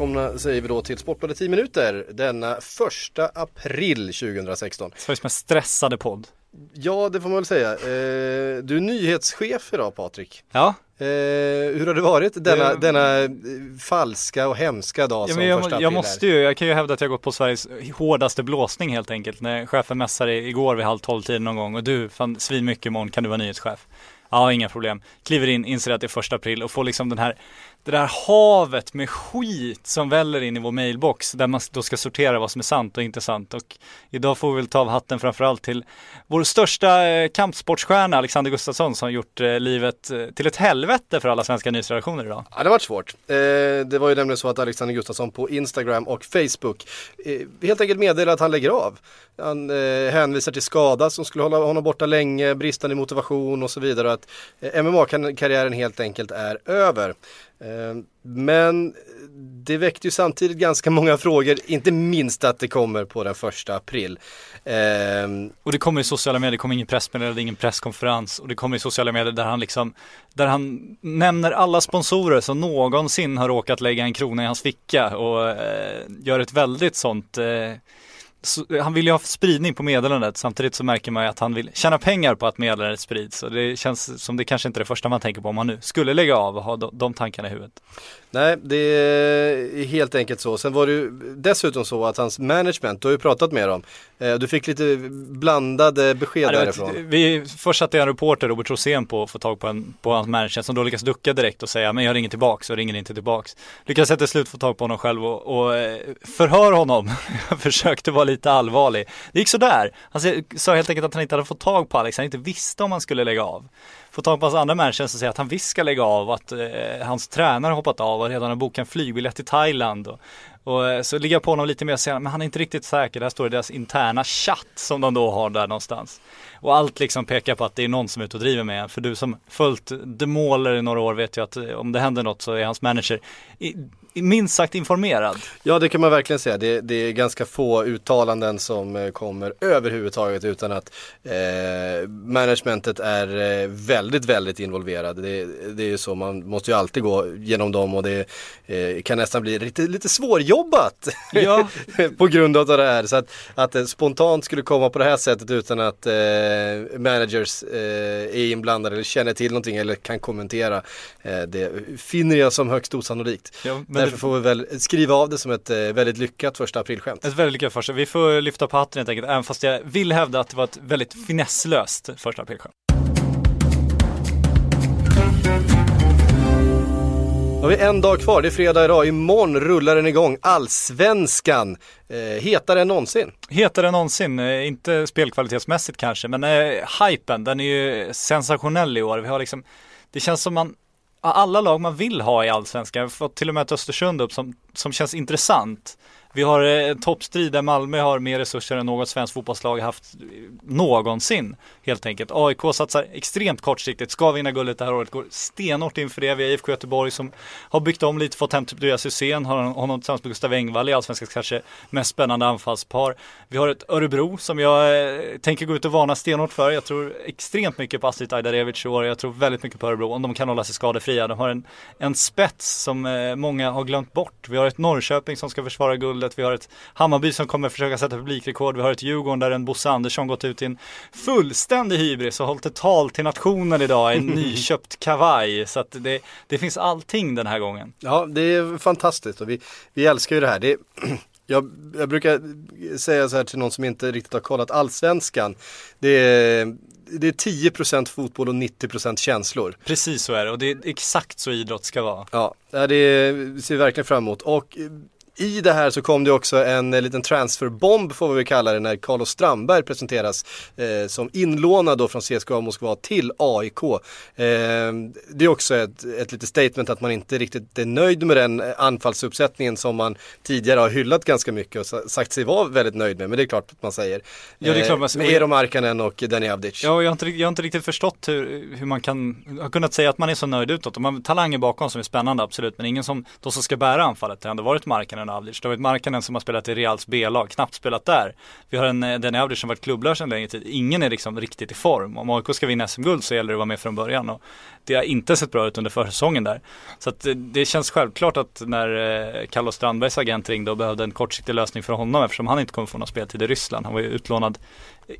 välkomna säger vi då till Sportbladet 10 minuter denna första april 2016. Sveriges mest stressade podd. Ja, det får man väl säga. Eh, du är nyhetschef idag Patrik. Ja. Eh, hur har det varit denna, Eh, denna eh, falska och hemska dag ja som jag, första april jag måste ju, jag kan ju hävda att jag gått på Sveriges hårdaste blåsning helt enkelt. När chefen mässade igår vid halv tolv tiden någon gång och du, fan svin mycket imorgon, kan du vara nyhetschef? Ja, inga problem. Kliver in, inser att det är första april och får liksom den här, det där havet med skit som väller in i vår mailbox där man då ska sortera vad som är sant och inte sant. Och idag får vi väl ta av hatten framförallt till vår största kampsportstjärna kampsportsstjärna Alexander Gustafsson som har gjort eh, livet eh, till ett helvete för alla svenska nyhetsredaktioner idag. Ja, det har varit svårt. Det var ju nämligen så att Alexander Gustafsson på Instagram och Facebook helt enkelt meddelade att han lägger av. Han hänvisar till skada som skulle hålla honom borta länge, bristande motivation och så vidare. Att MMA-karriären helt enkelt är över. Eh, men det väckte ju samtidigt ganska många frågor, inte minst att det kommer på den första april. Ehm, och det kommer i sociala medier, det kommer ingen pressmeddelande, ingen presskonferens och det kommer i sociala medier där han liksom Där han nämner alla sponsorer som någonsin har råkat lägga en krona i hans ficka och eh, gör ett väldigt sånt eh, Eh, han vill ju ha spridning på meddelandet samtidigt så märker man ju att han vill tjäna pengar på att meddelandet sprids Så det känns som det kanske inte är det första man tänker på om man nu skulle lägga av och ha de, de tankarna i huvudet. Nej, det är helt enkelt så. Sen var det ju dessutom så att hans management, du har ju pratat med dem, eh, du fick lite blandade besked Ja, därifrån. vi, först satte jag en reporter, Robert Rosén, på att få tag på, en, på hans manager som då lyckas ducka direkt och säga men jag ringer tillbaks och ringer inte tillbaks. Lyckas till slut få tag på honom själv och, och eh, förhör honom. jag försökte vara lite allvarlig. Det gick sådär. Han sa helt enkelt att han inte hade fått tag på Alex, han inte visste om han skulle lägga av. Får tag på hans andra manager som säger att han visst ska lägga av och att eh, hans tränare har hoppat av och redan har bokat en flygbiljett till Thailand. Och, och eh, så ligger jag på honom lite mer och säger men han är inte riktigt säker. Där står det deras interna chatt som de då har där någonstans. Och allt liksom pekar på att det är någon som är ute och driver med en. För du som följt The Mauler i några år vet ju att eh, om det händer något så är hans manager i, minst sagt informerad. Ja det kan man verkligen säga. Det, det är ganska få uttalanden som eh, kommer överhuvudtaget utan att eh, managementet är eh, väldigt, väldigt involverad. Det, det är ju så, man måste ju alltid gå genom dem och det eh, kan nästan bli lite, lite svårjobbat Ja. på grund av det här. Så att, att det spontant skulle komma på det här sättet utan att eh, managers eh, är inblandade eller känner till någonting eller kan kommentera. Eh, det finner jag som högst osannolikt. Ja, Därför det- får vi väl skriva av det som ett eh, väldigt lyckat första aprilskämt. Ett väldigt lyckat första. Vi får lyfta på hatten helt enkelt, även fast jag vill hävda att det var ett väldigt finesslöst första aprilskämt. Då har vi en dag kvar, det är fredag idag. Imorgon rullar den igång, allsvenskan. Eh, hetare än någonsin. Hetare än någonsin, eh, inte spelkvalitetsmässigt kanske, men eh, hypen, den är ju sensationell i år. Vi har liksom, det känns som man, alla lag man vill ha i allsvenskan, vi har fått till och med ett Östersund upp som, som känns intressant. Vi har eh, en toppstrid där Malmö har mer resurser än något svenskt fotbollslag haft eh, någonsin. Helt enkelt. AIK satsar extremt kortsiktigt, ska vinna guldet det här året, går stenhårt inför det. Vi har IFK Göteborg som har byggt om lite, fått hem typ Tobias Hysén, har honom tillsammans med Gustav Engvall i Allsvenskans kanske mest spännande anfallspar. Vi har ett Örebro som jag eh, tänker gå ut och varna stenhårt för. Jag tror extremt mycket på Astrid Ajdarevic i år. Jag tror väldigt mycket på Örebro om de kan hålla sig skadefria. De har en, en spets som många har glömt bort. Vi har ett Norrköping som ska försvara guldet. Vi har ett Hammarby som kommer försöka sätta publikrekord. Vi har ett Djurgården där en Bosse Andersson gått ut i en fullständig hybris och hållit ett tal till nationen idag i en nyköpt kavaj. Så att det, det finns allting den här gången. Ja, det är fantastiskt och vi, vi älskar ju det här. Det är, jag, jag brukar säga så här till någon som inte riktigt har kollat allsvenskan. Det är, det är 10% fotboll och 90% känslor. Precis så är det och det är exakt så idrott ska vara. Ja, det ser vi verkligen fram emot. Och i det här så kom det också en eh, liten transferbomb får vi väl kalla det när Carlos Strandberg presenteras eh, som inlånad då från CSKA Moskva till AIK. Eh, det är också ett, ett litet statement att man inte riktigt är nöjd med den eh, anfallsuppsättningen som man tidigare har hyllat ganska mycket och sa- sagt sig vara väldigt nöjd med. Men det är klart att man säger. Ja, det är klart man- Eh, med Eero Markkanen och Deni Avdic. Ja, jag har inte, jag har inte riktigt förstått hur, hur man kan, har kunnat säga att man är så nöjd utåt. De har talanger bakom som är spännande, absolut. Men ingen som, de som ska bära anfallet. Det har ändå varit Markkanen det Avdic. varit Markkanen som har spelat i Reals B-lag, knappt spelat där. Vi har en eh, Den Avdic som varit klubblös en längre tid. Ingen är liksom riktigt i form. Om AIK ska vinna SM-guld så gäller det att vara med från början. Och det har inte sett bra ut under försäsongen där. Så att eh, det känns självklart att när eh, Carlos Strandbergs agent ringde och behövde en kortsiktig lösning för honom eftersom han inte kommer få någon speltid i Ryssland. Han var ju utlånad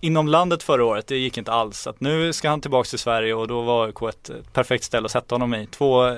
inom landet förra året, det gick inte alls. Att nu ska han tillbaka till Sverige och då var AIK ett perfekt ställe att sätta honom i. Två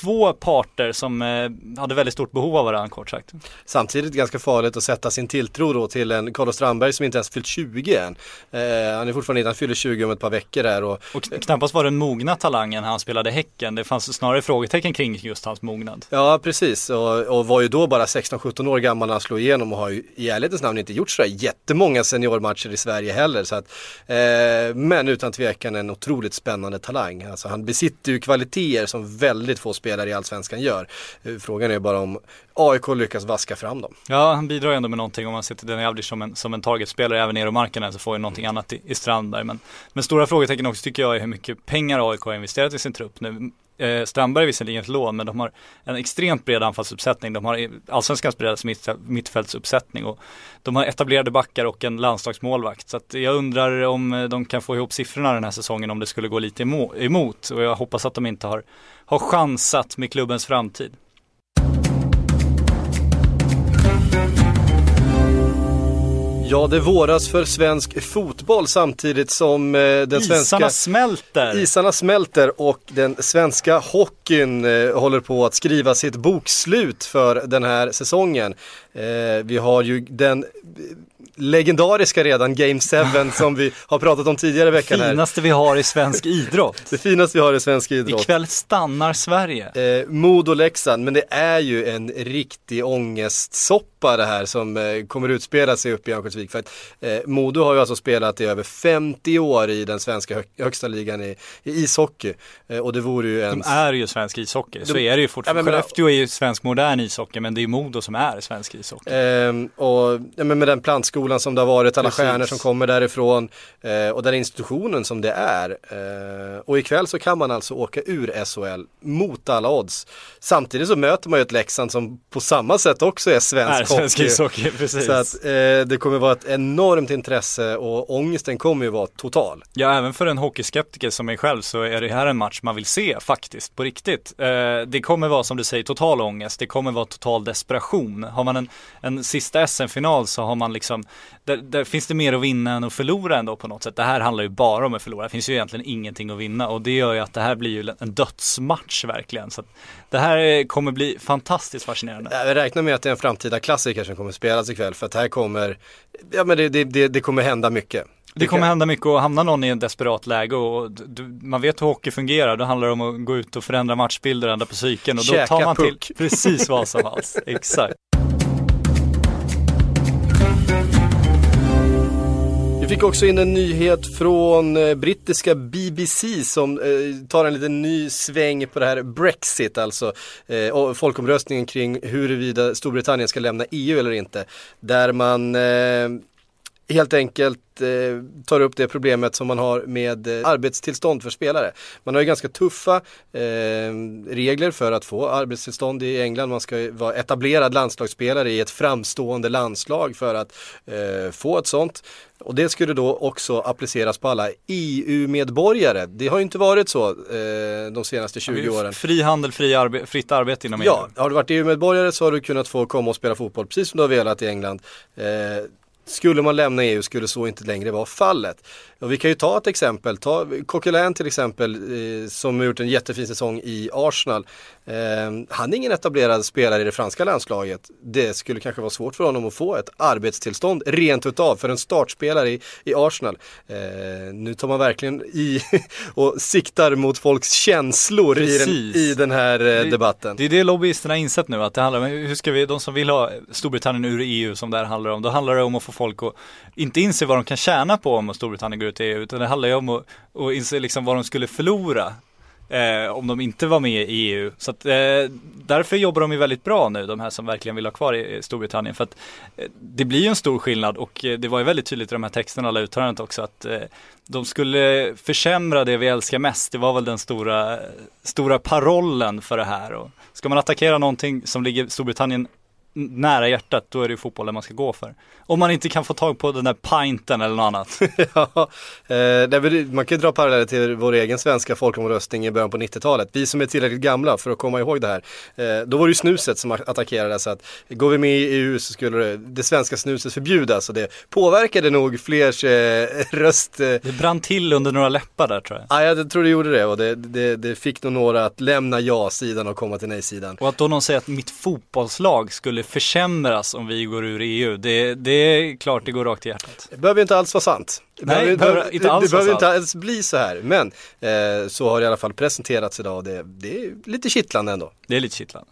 två parter som eh, hade väldigt stort behov av varandra kort sagt. Samtidigt ganska farligt att sätta sin tilltro då till en Carlos Strandberg som inte ens fyllt 20 än. Eh, han är fortfarande inte, han fyller 20 om ett par veckor där. Och, och knappast var den mogna talangen han spelade Häcken. Det fanns snarare frågetecken kring just hans mognad. Ja precis och, och var ju då bara 16-17 år gammal när han slog igenom och har ju i ärlighetens namn inte gjort sådär jättemånga seniormatcher i Sverige heller. Så att, eh, men utan tvekan en otroligt spännande talang. Alltså, han besitter ju kvaliteter som väldigt få spelare i Allsvenskan gör. Eh, frågan är bara om AIK lyckas vaska fram dem. Ja, han bidrar ju ändå med någonting om man sätter Denny Avdic som en, som en targetspelare även nere i marken så får ju någonting annat i, i Strandberg. Men, men stora frågetecken också tycker jag är hur mycket pengar AIK har investerat i sin trupp nu. Eh, Strandberg är visserligen ett lån men de har en extremt bred anfallsuppsättning. De har allsvenskans bredaste mitt, mittfältsuppsättning och de har etablerade backar och en landslagsmålvakt. Så att jag undrar om eh, de kan få ihop siffrorna den här säsongen om det skulle gå lite emot och jag hoppas att de inte har har chansat med klubbens framtid. Ja, det våras för svensk fotboll samtidigt som eh, den isarna svenska... Isarna smälter! Isarna smälter och den svenska hockeyn eh, håller på att skriva sitt bokslut för den här säsongen. Eh, vi har ju den legendariska redan, Game 7 som vi har pratat om tidigare i veckan här. Finaste vi har i svensk idrott. det finaste vi har i svensk idrott. Ikväll stannar Sverige. Eh, Modo-Leksand, men det är ju en riktig ångestsoppa det här som eh, kommer utspela sig uppe i Örnsköldsvik. För att eh, Modo har ju alltså spelat i över 50 år i den svenska hö högsta ligan i, i ishockey. Eh, och det vore ju en... De är ju svensk ishockey, så är det ju fortfarande. Ja, Skellefteå är ju svensk modern ishockey, men det är Modo som är svensk ishockey. Ehm, och ja, men med den plantskolan skolan som det har varit, alla Precis. stjärnor som kommer därifrån eh, och den institutionen som det är. Eh, och ikväll så kan man alltså åka ur SHL mot alla odds. Samtidigt så möter man ju ett Leksand som på samma sätt också är svensk, är svensk hockey. precis. Så att eh, det kommer vara ett enormt intresse och ångesten kommer ju vara total. Ja, även för en hockeyskeptiker som mig själv så är det här en match man vill se faktiskt, på riktigt. Eh, det kommer vara som du säger total ångest, det kommer vara total desperation. Har man en, en sista SM-final så har man liksom där, där, finns det mer att vinna än att förlora ändå på något sätt. Det här handlar ju bara om att förlora. Det finns ju egentligen ingenting att vinna och det gör ju att det här blir ju en dödsmatch verkligen. Så det här kommer bli fantastiskt fascinerande. Jag räknar med att det är en framtida klassiker som kommer spelas ikväll för att här kommer, ja men det, det, det, kommer hända mycket. Det kommer hända mycket och hamna någon i en desperat läge och du, man vet hur hockey fungerar. Då handlar det om att gå ut och förändra matchbilder, ändra på psyken och då Käka tar man puck. till precis vad som helst. Exakt. Vi fick också in en nyhet från eh, brittiska BBC som eh, tar en liten ny sväng på det här Brexit, alltså eh, och folkomröstningen kring huruvida Storbritannien ska lämna EU eller inte. Där man eh, helt enkelt eh, tar upp det problemet som man har med eh, arbetstillstånd för spelare. Man har ju ganska tuffa eh, regler för att få arbetstillstånd i England. Man ska vara etablerad landslagsspelare i ett framstående landslag för att eh, få ett sånt. Och det skulle då också appliceras på alla EU-medborgare. Det har ju inte varit så eh, de senaste 20 åren. Fri handel, fri arbe fritt arbete inom EU. Ja, har du varit EU-medborgare så har du kunnat få komma och spela fotboll precis som du har velat i England. Eh, skulle man lämna EU skulle så inte längre vara fallet. Och vi kan ju ta ett exempel, ta Coquelin till exempel eh, som har gjort en jättefin säsong i Arsenal. Eh, han är ingen etablerad spelare i det franska landslaget. Det skulle kanske vara svårt för honom att få ett arbetstillstånd rent utav för en startspelare i, i Arsenal. Eh, nu tar man verkligen i och siktar mot folks känslor i den, i den, här det, debatten. Det är det lobbyisterna insett nu att det handlar om, hur ska vi, de som vill ha Storbritannien ur EU som det här handlar om, då handlar det om att få folk att inte inse vad de kan tjäna på om Storbritannien går ut EU, utan det handlar ju om att, att inse liksom vad de skulle förlora Eh, om de inte var med i EU. Så att, eh, därför jobbar de ju väldigt bra nu, de här som verkligen vill ha kvar i Storbritannien. För att eh, det blir ju en stor skillnad och eh, det var ju väldigt tydligt i de här texterna, alla uttalandet också, att eh, de skulle försämra det vi älskar mest. Det var väl den stora, stora parollen för det här. Och ska man attackera någonting som ligger Storbritannien nära hjärtat, då är det ju fotbollen man ska gå för. Om man inte kan få tag på den där pinten eller något annat. ja, eh, man kan ju dra paralleller till vår egen svenska folkomröstning i början på 90-talet. Vi som är tillräckligt gamla för att komma ihåg det här. Eh, då var det ju snuset som attackerades. Så att går vi med i EU så skulle det, det svenska snuset förbjudas och det påverkade nog flers eh, röst. Det brann till under några läppar där tror jag. Ja, jag tror det gjorde det och det, det, det fick nog några att lämna ja-sidan och komma till nej-sidan. Och att då någon säger att mitt fotbollslag skulle försämras om vi går ur EU, det, det är klart det går rakt i hjärtat. Det behöver inte alls vara sant. Det Nej, behöver, behöver inte alls Det, det behöver inte alls bli så här, men eh, så har det i alla fall presenterats idag och det, det är lite kittlande ändå. Det är lite kittlande.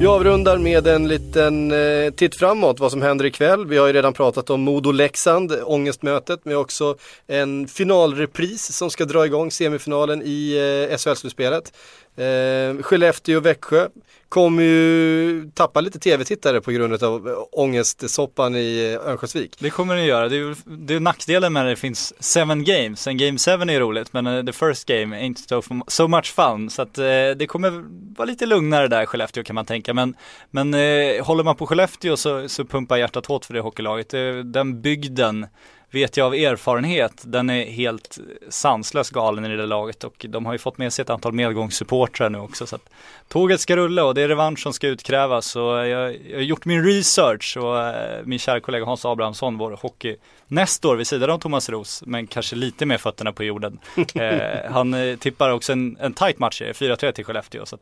Vi avrundar med en liten eh, titt framåt vad som händer ikväll. Vi har ju redan pratat om Modo-Leksand, ångestmötet, men också en finalrepris som ska dra igång semifinalen i eh, SHL-slutspelet. Eh, Skellefteå och Växjö kommer ju tappa lite tv-tittare på grund av eh, ångestsoppan i eh, Örnsköldsvik. Det kommer den göra. Det är, det är nackdelen med att det finns seven games. En game seven är roligt men eh, the first game ain't so, so much fun. Så att eh, det kommer vara lite lugnare där Skellefteå kan man tänka. Men, men eh, håller man på Skellefteå så, så pumpar hjärtat hårt för det hockeylaget. Den bygden vet jag av erfarenhet, den är helt sanslös galen i det laget och de har ju fått med sig ett antal medgångssupportrar nu också så att tåget ska rulla och det är revansch som ska utkrävas så jag, jag har gjort min research och äh, min kära kollega Hans Abrahamsson, vår hockey Nestor vid sidan av Thomas Ros, men kanske lite mer fötterna på jorden. Eh, han eh, tippar också en, en tight match, 4-3 till Skellefteå. Så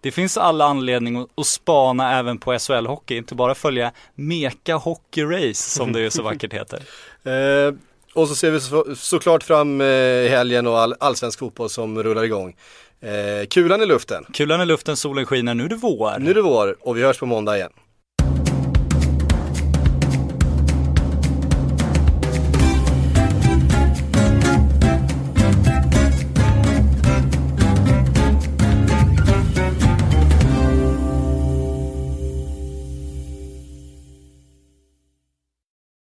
det finns alla anledning att, att spana även på SHL-hockey, inte bara följa Meka Hockey Race som det ju så vackert heter. Eh, och så ser vi så, såklart fram eh, helgen och all, allsvensk fotboll som rullar igång. Eh, kulan i luften. Kulan i luften, solen skiner, nu är det vår. Nu är det vår och vi hörs på måndag igen.